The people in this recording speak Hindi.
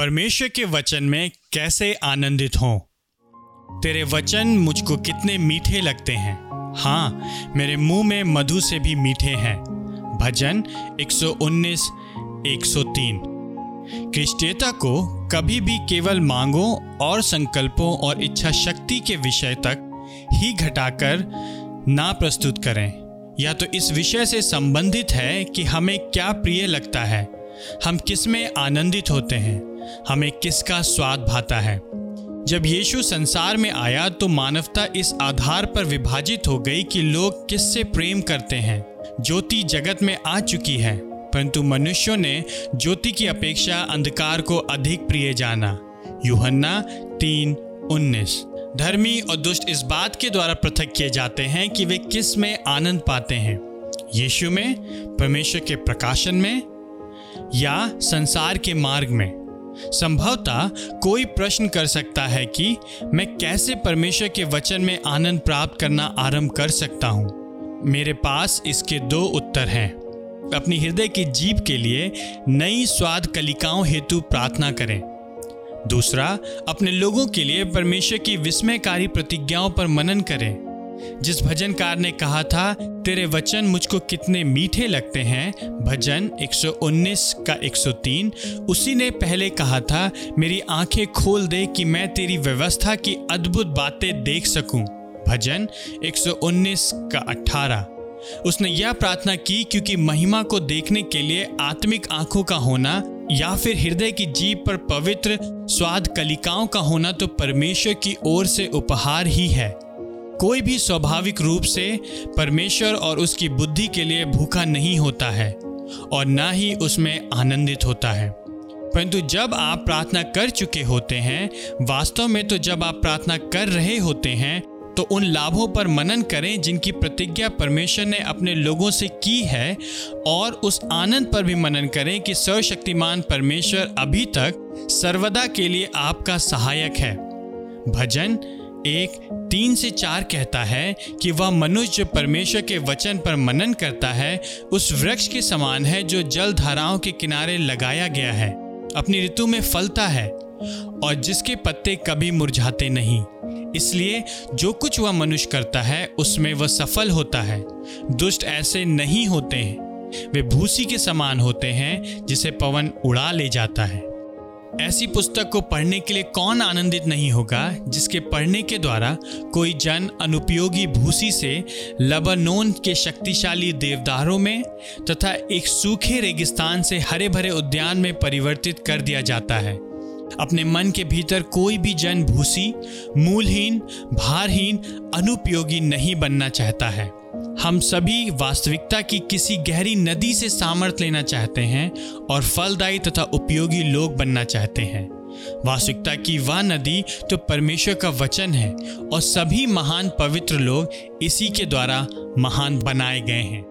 परमेश्वर के वचन में कैसे आनंदित हों? तेरे वचन मुझको कितने मीठे लगते हैं। हाँ मेरे मुँह में मधु से भी मीठे हैं। भजन 119 103 क्रिस्टियता को कभी भी केवल मांगों और संकल्पों और इच्छा शक्ति के विषय तक ही घटाकर ना प्रस्तुत करें। या तो इस विषय से संबंधित है कि हमें क्या प्रिय लगता है। हम किसमें आनंदित होते हैं? हमें किसका स्वाद भाता है? जब यीशु संसार में आया तो मानवता इस आधार पर विभाजित हो गई कि लोग किससे प्रेम करते हैं? ज्योति जगत में आ चुकी है, परंतु मनुष्यों ने ज्योति की अपेक्षा अंधकार को अधिक प्रिय जाना। यूहन्ना तीन, उन्नीस। धर्मी और दुष्ट इस बात के द्वारा पृथक किए जाते हैं कि वे किसमें आनंद पाते हैं? यीशु में? परमेश्वर के प्रकाशन में? या संसार के मार्ग में। संभवतः कोई प्रश्न कर सकता है कि मैं कैसे परमेश्वर के वचन में आनंद प्राप्त करना आरंभ कर सकता हूँ। मेरे पास इसके दो उत्तर हैं। अपनी हृदय की जीप के लिए नई स्वाद कलिकाओं हेतु प्रार्थना करें। दूसरा, अपने लोगों के लिए परमेश्वर की विस्मयकारी प्रतिज्ञाओं पर मनन करें। जिस भजनकार ने कहा था, तेरे वचन मुझको कितने मीठे लगते हैं। भजन 119 का 103 उसी ने पहले कहा था, मेरी आँखें खोल दे कि मैं तेरी व्यवस्था की अद्भुत बातें देख सकूँ। भजन 119 का 18 उसने यह प्रार्थना की क्योंकि महिमा को देखने के लिए आत्मिक आँखों का होना या फिर हृदय की जीप पर पवित्र स्वाद कलिकाओं का होना तो परमेश्वर की ओर से उपहार ही है। कोई भी स्वाभाविक रूप से परमेश्वर और उसकी बुद्धि के लिए भूखा नहीं होता है और ना ही उसमें आनंदित होता है। परंतु जब आप प्रार्थना कर चुके होते हैं, वास्तव में तो जब आप प्रार्थना कर रहे होते हैं तो उन लाभों पर मनन करें जिनकी प्रतिज्ञा परमेश्वर ने अपने लोगों से की है और उस आनंद पर भी मनन करें कि सर्वशक्तिमान परमेश्वर अभी तक सर्वदा के लिए आपका सहायक है। भजन एक तीन से चार कहता है कि वह मनुष्य जो परमेश्वर के वचन पर मनन करता है, उस वृक्ष के समान है जो जल धाराओं के किनारे लगाया गया है, अपनी ऋतु में फलता है, और जिसके पत्ते कभी मुरझाते नहीं। इसलिए जो कुछ वह मनुष्य करता है, उसमें वह सफल होता है। दुष्ट ऐसे नहीं होते हैं। वे भूसी के समान होते हैं, जिसे पवन उड़ा ले जाता है। ऐसी पुस्तक को पढ़ने के लिए कौन आनंदित नहीं होगा, जिसके पढ़ने के द्वारा कोई जन अनुपयोगी भूसी से लबानोन के शक्तिशाली देवदारों में तथा एक सूखे रेगिस्तान से हरे भरे उद्यान में परिवर्तित कर दिया जाता है। अपने मन के भीतर कोई भी जन भूसी, मूलहीन, भारहीन, अनुपयोगी नहीं बनना चाहता है। हम सभी वास्तविकता की किसी गहरी नदी से सामर्थ लेना चाहते हैं और फलदायी तथा उपयोगी लोग बनना चाहते हैं। वास्तविकता की वह नदी तो परमेश्वर का वचन है और सभी महान पवित्र लोग इसी के द्वारा महान बनाए गए हैं।